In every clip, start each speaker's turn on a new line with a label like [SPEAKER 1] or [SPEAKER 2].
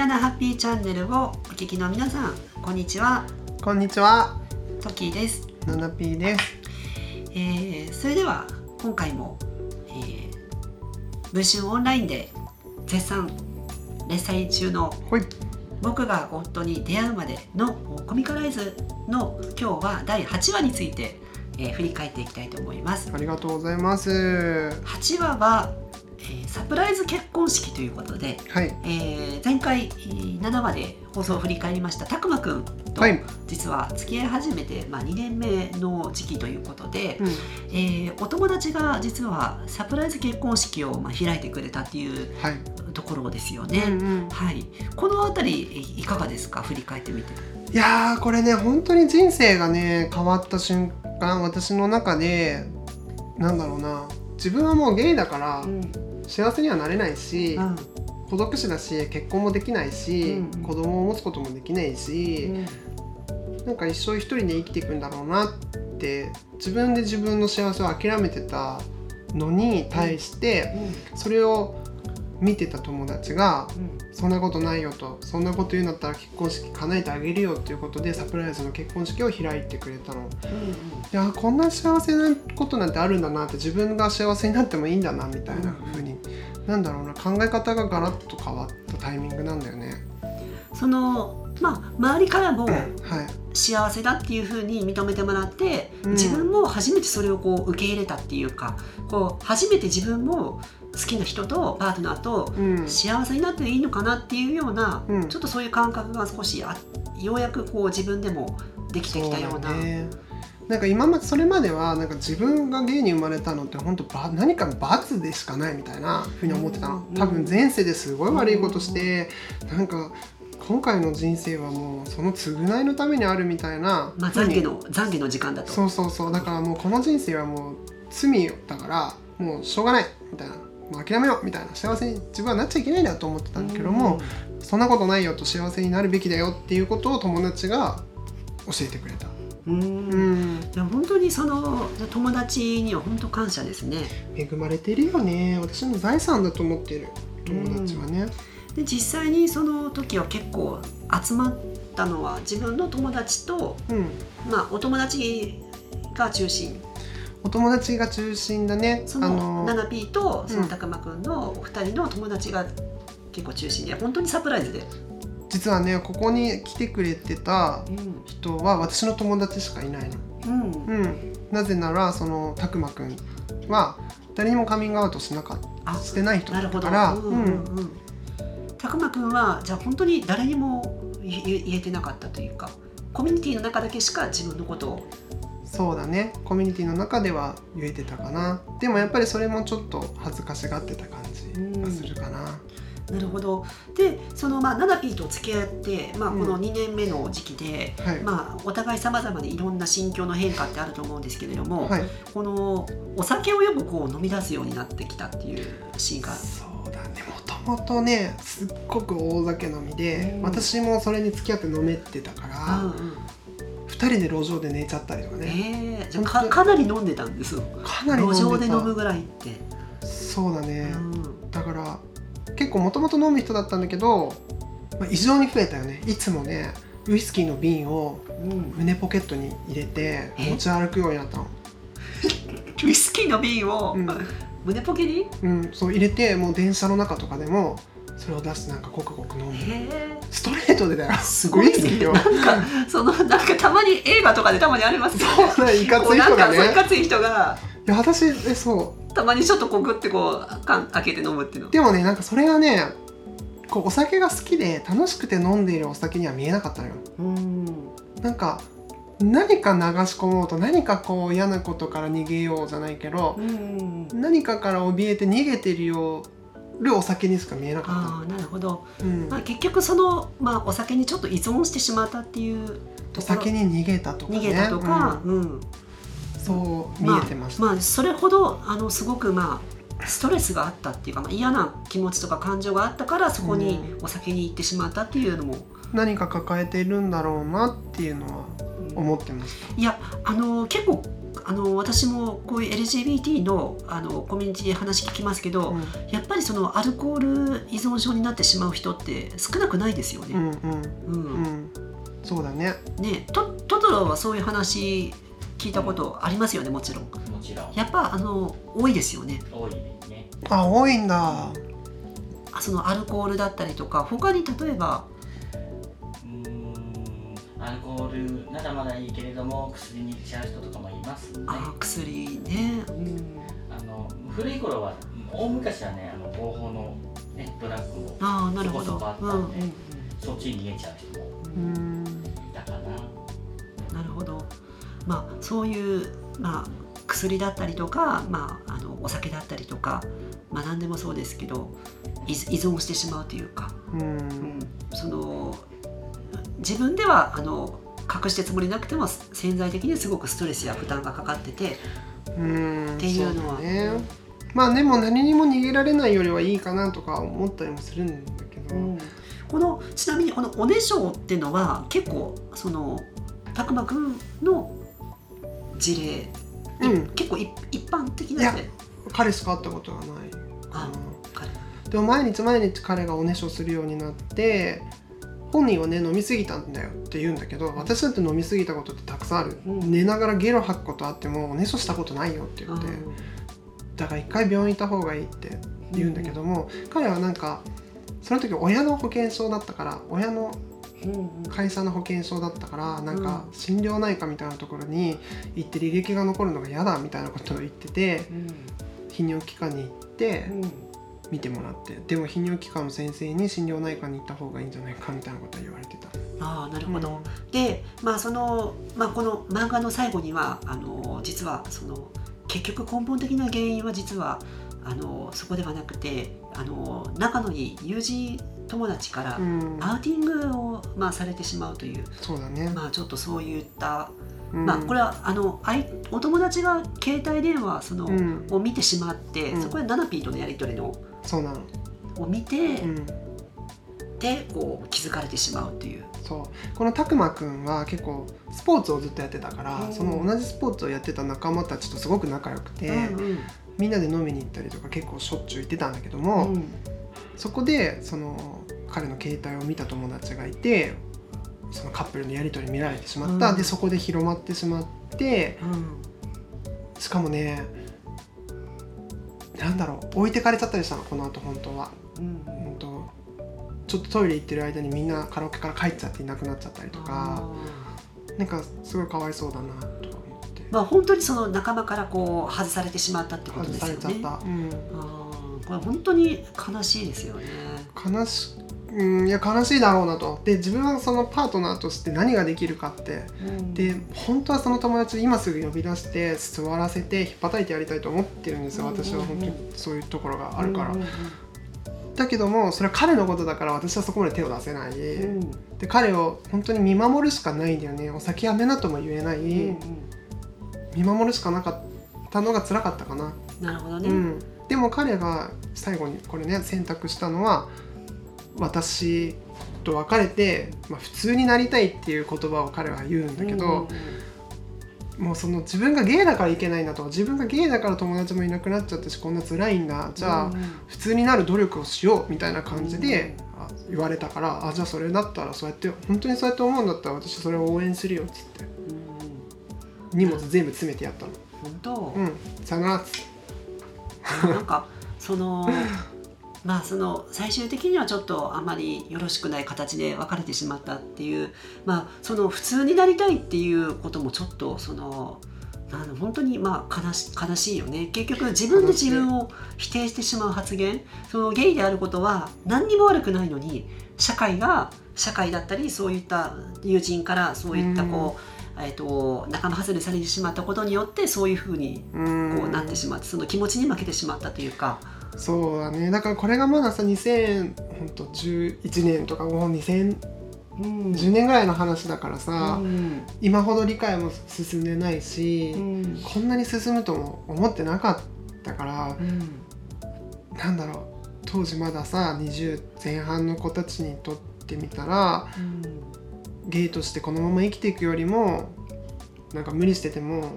[SPEAKER 1] ナナハッピーチャンネルをお聞きの皆さんこんにちは。
[SPEAKER 2] こんにちは、
[SPEAKER 1] トキーです、
[SPEAKER 2] ナナピーです。
[SPEAKER 1] えーそれでは今回も、えー文春オンラインで絶賛連載中の
[SPEAKER 2] ほい、
[SPEAKER 1] 僕が夫に出会うまでのコミカライズの今日は第8話について、えー振り返っていきたいと思います。
[SPEAKER 2] ありがとうございます。
[SPEAKER 1] 8話は、えーサプライズ結婚式ということで、
[SPEAKER 2] はい、
[SPEAKER 1] えー前回えー7話で放送を振り返りましたたくまくんと
[SPEAKER 2] はい、
[SPEAKER 1] 実は付き合い始めて、まあ、2年目の時期ということで、
[SPEAKER 2] うん、
[SPEAKER 1] えーお友達が実はサプライズ結婚式を、まあ、開いてくれたっていう
[SPEAKER 2] はい、
[SPEAKER 1] ところですよね。
[SPEAKER 2] うんうん。
[SPEAKER 1] はい、このあたりいいかがですか？振り返ってみて。
[SPEAKER 2] いやーこれね本当に人生がね変わった瞬間私の中でなんだろうな自分はもうゲイだから
[SPEAKER 1] うん。
[SPEAKER 2] 幸せにはなれないし、
[SPEAKER 1] うん。
[SPEAKER 2] 孤独死だし結婚もできないし、
[SPEAKER 1] うん
[SPEAKER 2] 子供を持つこともできないし、なんか一生一人で生きていくんだろうなって自分で自分の幸せを諦めてたのに対して、それを見てた友達が「そんなことないよ」と「そんなこと言うんだったら結婚式叶えてあげるよ」っていうことでサプライズの結婚式を開いてくれたの。いやーこんな幸せなことなんてあるんだなって自分が幸せになってもいいんだなみたいな風に、なんだろうな考え方がガラッと変わったタイミングなんだよね。
[SPEAKER 1] そのまあ周りからも
[SPEAKER 2] はい。
[SPEAKER 1] 幸せだっていうふうに認めてもらって、
[SPEAKER 2] うん。
[SPEAKER 1] 自分も初めてそれをこう受け入れたっていうかこう初めて自分も好きな人とパートナーと
[SPEAKER 2] うん。
[SPEAKER 1] 幸せになっていいのかなっていうような、
[SPEAKER 2] うん。
[SPEAKER 1] ちょっとそういう感覚が少しあようやくこう自分でもできてきたような。
[SPEAKER 2] なんか今までそれまではなんか自分がゲイに生まれたのって本当ば何かの罰でしかないみたいなふうに思ってたの。
[SPEAKER 1] うん
[SPEAKER 2] 多分前世ですごい悪いことしてなんか今回の人生はもうその償いのためにあるみたいな
[SPEAKER 1] まあ、懺悔の懺悔の時間だと。
[SPEAKER 2] そうそうそう。だからもうこの人生はもう罪だからもうしょうがないみたいなもう諦めようみたいな幸せに自分はなっちゃいけないんだと思ってたんだけども、そんなことないよと幸せになるべきだよっていうことを友達が教えてくれた。
[SPEAKER 1] うん、
[SPEAKER 2] うん。
[SPEAKER 1] でも本当にその友達には本当感謝ですね。
[SPEAKER 2] 恵まれてるよね。私の財産だと思ってる友達はね、
[SPEAKER 1] で実際にその時は結構集まったのは自分の友達と、
[SPEAKER 2] うん。
[SPEAKER 1] まあ、お友達が中心
[SPEAKER 2] お友達が中心だね。
[SPEAKER 1] その
[SPEAKER 2] あの
[SPEAKER 1] ナナピーとそ
[SPEAKER 2] うん。
[SPEAKER 1] のたくまくんのお二人の友達が結構中心で本当にサプライズで、
[SPEAKER 2] 実はねここに来てくれてた
[SPEAKER 1] うん。
[SPEAKER 2] 人は私の友達しかいないの。
[SPEAKER 1] うん。
[SPEAKER 2] うん。なぜならそのたくまくんは誰にもカミングアウトしなかっ
[SPEAKER 1] あ
[SPEAKER 2] してない人だったから
[SPEAKER 1] たくまくんはじゃあ本当に誰にも言え言えてなかったというかコミュニティの中だけしか自分のことを
[SPEAKER 2] そうだね。コミュニティの中では言えてたかな。でもやっぱりそれもちょっと恥ずかしがってた感じがするかな、
[SPEAKER 1] なるほど。でそのまあナナピーと付き合って、まあ、こ
[SPEAKER 2] うん。
[SPEAKER 1] の2年目の時期で、
[SPEAKER 2] はい、
[SPEAKER 1] まあ、お互いさまざまでいろんな心境の変化ってあると思うんですけれども、
[SPEAKER 2] はい。
[SPEAKER 1] このお酒をよくこう飲み出すようになってきたっていうシーンが。
[SPEAKER 2] そうだね。もともとねすっごく大酒飲みで、
[SPEAKER 1] うん。
[SPEAKER 2] 私もそれに付き合って飲めてたから、
[SPEAKER 1] うんうん。
[SPEAKER 2] 二人で路上で寝ちゃったりとかね、
[SPEAKER 1] えーじゃあかかなり飲んでたんです。よ
[SPEAKER 2] かなり
[SPEAKER 1] 路上で飲むぐらいって、
[SPEAKER 2] そうだね、
[SPEAKER 1] うん。
[SPEAKER 2] だから結構もともと飲む人だったんだけど、まあ、異常に増えたよね。いつもねウイスキーの瓶を
[SPEAKER 1] うん。
[SPEAKER 2] 胸ポケットに入れて
[SPEAKER 1] え？
[SPEAKER 2] 持ち歩くようになったの、
[SPEAKER 1] ウイスキーの瓶を、
[SPEAKER 2] うん。
[SPEAKER 1] 胸ポケに？
[SPEAKER 2] うん、そう入れてもう電車の中とかでもそれを出してなんかごくごく飲むストレートでだよ。
[SPEAKER 1] すごい
[SPEAKER 2] ウイスキーを
[SPEAKER 1] なんかそのなんかたまに映画とかでたまにありますよね。
[SPEAKER 2] そうねいかつい人がね。
[SPEAKER 1] なんかそういかつい人が。
[SPEAKER 2] いや私えそう。
[SPEAKER 1] たまにちょっとこうグってこう缶開けて飲むっていうの。
[SPEAKER 2] でもねなんかそれがねこうお酒が好きで楽しくて飲んでいるお酒には見えなかったのよ。
[SPEAKER 1] うん。
[SPEAKER 2] なんか何か流し込もうと何かこう嫌なことから逃げようじゃないけど
[SPEAKER 1] うん
[SPEAKER 2] 何かから怯えて逃げてるよるお酒にしか見えなか
[SPEAKER 1] ああなるほど、
[SPEAKER 2] うん。
[SPEAKER 1] まあ、結局その、まあ、お酒にちょっと依存してしまったっていう
[SPEAKER 2] お酒に逃げたとかね。
[SPEAKER 1] 逃げたとか、うん。
[SPEAKER 2] うん。そう見えてました、
[SPEAKER 1] まあそれほどあのすごくまあストレスがあったっていうか、まあ、嫌な気持ちとか感情があったからそこにお酒に行ってしまったっていうのも、
[SPEAKER 2] 何か抱えているんだろうなっていうのは思ってました。
[SPEAKER 1] いやあの結構あの私もこういう LGBT のあのコミュニティで話聞きますけど、
[SPEAKER 2] うん。
[SPEAKER 1] やっぱりそのアルコール依存症になってしまう人って少なくないですよね。
[SPEAKER 2] うんうん。
[SPEAKER 1] うん。
[SPEAKER 2] うん。そうだね。
[SPEAKER 1] ねトトトロはそういう話聞いたことありますよねもちろん。
[SPEAKER 3] もちろん。
[SPEAKER 1] やっぱあの多いですよね。
[SPEAKER 3] 多いね。
[SPEAKER 2] あ多いんだ。
[SPEAKER 1] あそのアルコールだったりとか他に例えば
[SPEAKER 3] アルコールならまだいいけれども薬に行っちゃう人とかもいますね。
[SPEAKER 1] あ薬ね。うん。
[SPEAKER 3] あの古い頃は大昔はねあの合法の、ね、ドラッグも
[SPEAKER 1] ああなるほど。
[SPEAKER 3] そこそこあ。った
[SPEAKER 1] うんん
[SPEAKER 3] でそっちに逃げちゃう人も
[SPEAKER 2] うん。
[SPEAKER 3] いたかな。
[SPEAKER 1] なるほど。まあそういうまあ薬だったりとか、まああのお酒だったりとか、まあ何でもそうですけど、依依存してしまうというか、
[SPEAKER 2] うん。
[SPEAKER 1] その自分ではあの隠してつもりなくても潜在的にすごくストレスや負担がかかってて、
[SPEAKER 2] うん
[SPEAKER 1] っていうのは。
[SPEAKER 2] そね。まあでも何にも逃げられないよりはいいかなとか思ったりもするんだけど、
[SPEAKER 1] このちなみにこのおねしょうっていうのは結構そのたくまくんの事例、い
[SPEAKER 2] うん。
[SPEAKER 1] 結構一一般的なやつで
[SPEAKER 2] 彼しか会ったことがない。
[SPEAKER 1] あ
[SPEAKER 2] うん
[SPEAKER 1] 彼。
[SPEAKER 2] でも毎日毎日彼がおねしょするようになって本人はね飲み過ぎたんだよって言うんだけど私だって飲み過ぎたことってたくさんある、
[SPEAKER 1] うん
[SPEAKER 2] 寝ながらゲロ吐くことあってもおねしょしたことないよって言って、だから一回病院行った方がいいって言うんだけども、彼はなんかその時親の保険証だったから親の
[SPEAKER 1] うんうん。
[SPEAKER 2] 会社の保険証だったからなんか
[SPEAKER 1] う
[SPEAKER 2] 心療内科みたいなところに行って履歴が残るのが嫌だみたいなことを言ってて泌尿器科に行って
[SPEAKER 1] うん
[SPEAKER 2] 見てもらってでも泌尿器科の先生に心療内科に行った方がいいんじゃないかみたいなことは言われてた。
[SPEAKER 1] ああなるほど、でまあその、まあ、この漫画の最後にはあの実はその結局根本的な原因は実はあのそこではなくてあの仲のいい友人友達から
[SPEAKER 2] うん、
[SPEAKER 1] アウティングを、まあ、されてしまうという、
[SPEAKER 2] そうだね。
[SPEAKER 1] まあ、ちょっとそういった、
[SPEAKER 2] うん。
[SPEAKER 1] まあこれはあのあいお友達が携帯電話その、
[SPEAKER 2] うん。
[SPEAKER 1] を見てしまって、
[SPEAKER 2] うん。
[SPEAKER 1] そこでナナピーとのやり取りの
[SPEAKER 2] そうなの。
[SPEAKER 1] を見て、
[SPEAKER 2] うん、
[SPEAKER 1] でこう気づかれてしまうという。
[SPEAKER 2] そう。このたくまくんは結構スポーツをずっとやってたから、
[SPEAKER 1] うん。
[SPEAKER 2] その同じスポーツをやってた仲間たちとすごく仲良くて、
[SPEAKER 1] うん
[SPEAKER 2] みんなで飲みに行ったりとか結構しょっちゅう行ってたんだけど
[SPEAKER 1] う
[SPEAKER 2] も、
[SPEAKER 1] ん。
[SPEAKER 2] そこでその彼の携帯を見た友達がいてそのカップルのやり取り見られてしまった、
[SPEAKER 1] うん。
[SPEAKER 2] でそこで広まってしまって
[SPEAKER 1] うん。
[SPEAKER 2] しかもねなんだろう置いてかれちゃったりしたのこの後本当は。
[SPEAKER 1] うん
[SPEAKER 2] うん。とちょっとトイレ行ってる間にみんなカラオケから帰っちゃっていなくなっちゃったりとかなんかすごいかわいそうだなとか思って。
[SPEAKER 1] まあ本当にその仲間からこう外されてしまったってこと
[SPEAKER 2] 外
[SPEAKER 1] ですよね。
[SPEAKER 2] されちゃった、うん、
[SPEAKER 1] あー。これ本当に悲しいですよね。
[SPEAKER 2] 悲しうんいや悲しいだろうなと。で自分はそのパートナーとして何ができるかって。で本当はその友達今すぐ呼び出して座らせて引っ叩いてやりたいと思ってるんですよ
[SPEAKER 1] うんうんうん。
[SPEAKER 2] 私は本当にそういうところがあるから、
[SPEAKER 1] うん
[SPEAKER 2] だけどもそれは彼のことだから私はそこまで手を出せない、
[SPEAKER 1] うん。
[SPEAKER 2] で彼を本当に見守るしかないんだよね。お酒やめなとも言えない、
[SPEAKER 1] うん
[SPEAKER 2] 見守るしかなかったのが辛かったかな、
[SPEAKER 1] うんなるほどね。
[SPEAKER 2] うん、でも彼が最後にこれね選択したのは私と別れて、まあ、普通になりたいっていう言葉を彼は言うんだけど、もうその自分がゲイだからいけないんだと自分がゲイだから友達もいなくなっちゃったしこんな辛いんだ。じゃあ、普通になる努力をしようみたいな感じで、あ言われたからあじゃあそれだったらそうやって本当にそうやって思うんだったら私それを応援するよっつって。
[SPEAKER 1] うん。
[SPEAKER 2] 荷物全部詰めてやったの。
[SPEAKER 1] 本当、
[SPEAKER 2] うん。さよならっつって。
[SPEAKER 1] なんかその まあその最終的にはちょっとあまりよろしくない形で別れてしまったっていうまあその普通になりたいっていうこともちょっとそのなんだ本当にまあ悲し悲しいよね。結局自分で自分を否定してしまう発言。そのゲイであることは何にも悪くないのに社会が社会だったりそういった友人からそういったこう、えっと仲間外れされてしまったことによってそういうふうに
[SPEAKER 2] うん。
[SPEAKER 1] こうなってしまってその気持ちに負けてしまったというか。
[SPEAKER 2] そうだね。だからこれがまださ2011年とかもう2010
[SPEAKER 1] うん
[SPEAKER 2] 年ぐらいの話だからさ、
[SPEAKER 1] うん。
[SPEAKER 2] 今ほど理解も進んでないし、
[SPEAKER 1] うん。
[SPEAKER 2] こんなに進むとも思ってなかったから
[SPEAKER 1] うん。
[SPEAKER 2] なんだろう。当時まださ20前半の子たちにとってみたらゲイとしてこのまま生きていくよりもなんか無理してても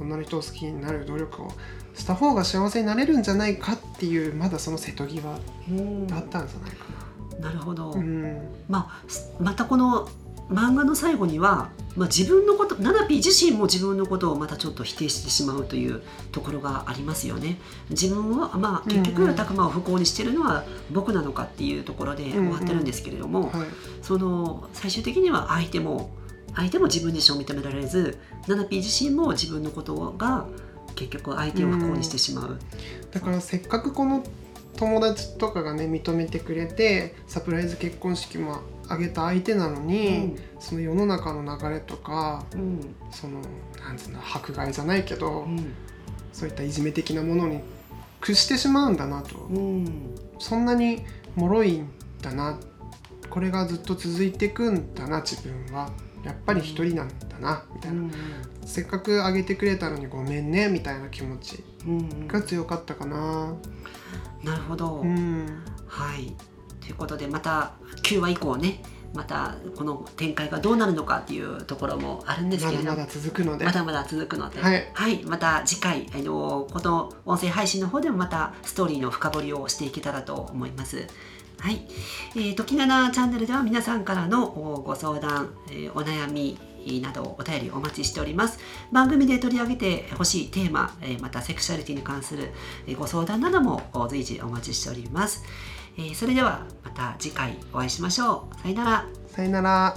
[SPEAKER 2] 女の人を好きになる努力をした方が幸せになれるんじゃないかっていうまだその瀬戸際
[SPEAKER 1] うん
[SPEAKER 2] だったんじゃないか
[SPEAKER 1] な。るほど、
[SPEAKER 2] な。うん。
[SPEAKER 1] まあすまたこの漫画の最後には、まあ、自分のことナナピー自身も自分のことをまたちょっと否定してしまうというところがありますよね。自分は、まあ、結
[SPEAKER 2] うん
[SPEAKER 1] 局
[SPEAKER 2] うん。
[SPEAKER 1] たくまを不幸にしてるのは僕なのかっていうところで終わってるんですけれども、
[SPEAKER 2] はい。
[SPEAKER 1] その最終的には相手も相手も自分自身を認められずナナピー自身も自分のことが結局相手を不幸にしてしまう。
[SPEAKER 2] だからせっかくこの友達とかがね認めてくれてサプライズ結婚式も挙げた相手なのに、その世の中の流れとか
[SPEAKER 1] うん。
[SPEAKER 2] そのなんつうの迫害じゃないけど、
[SPEAKER 1] うん。
[SPEAKER 2] そういったいじめ的なものに屈してしまうんだなと、
[SPEAKER 1] うん。
[SPEAKER 2] そんなに脆いんだな。これがずっと続いていくんだな自分はやっぱり一人なんだなみたいな、せっかく挙げてくれたのにごめんねみたいな気持ち
[SPEAKER 1] うん
[SPEAKER 2] が強かったかな。
[SPEAKER 1] なるほど。
[SPEAKER 2] うん。
[SPEAKER 1] はい。ということでまた9話以降ねまたこの展開がどうなるのかっていうところもあるんですけれども。
[SPEAKER 2] まだまだ続くので。
[SPEAKER 1] まだまだ続くので、
[SPEAKER 2] はい。
[SPEAKER 1] また次回あのこの音声配信の方でもまたストーリーの深掘りをしていけたらと思います。はい、えー、時七チャンネルでは皆さんからのご相談、えーお悩みなどお便りお待ちしております。番組で取り上げてほしいテーマ、えーまたセクシャリティに関するご相談なども随時お待ちしております、えーそれではまた次回お会いしましょう。さよなら。
[SPEAKER 2] さよなら。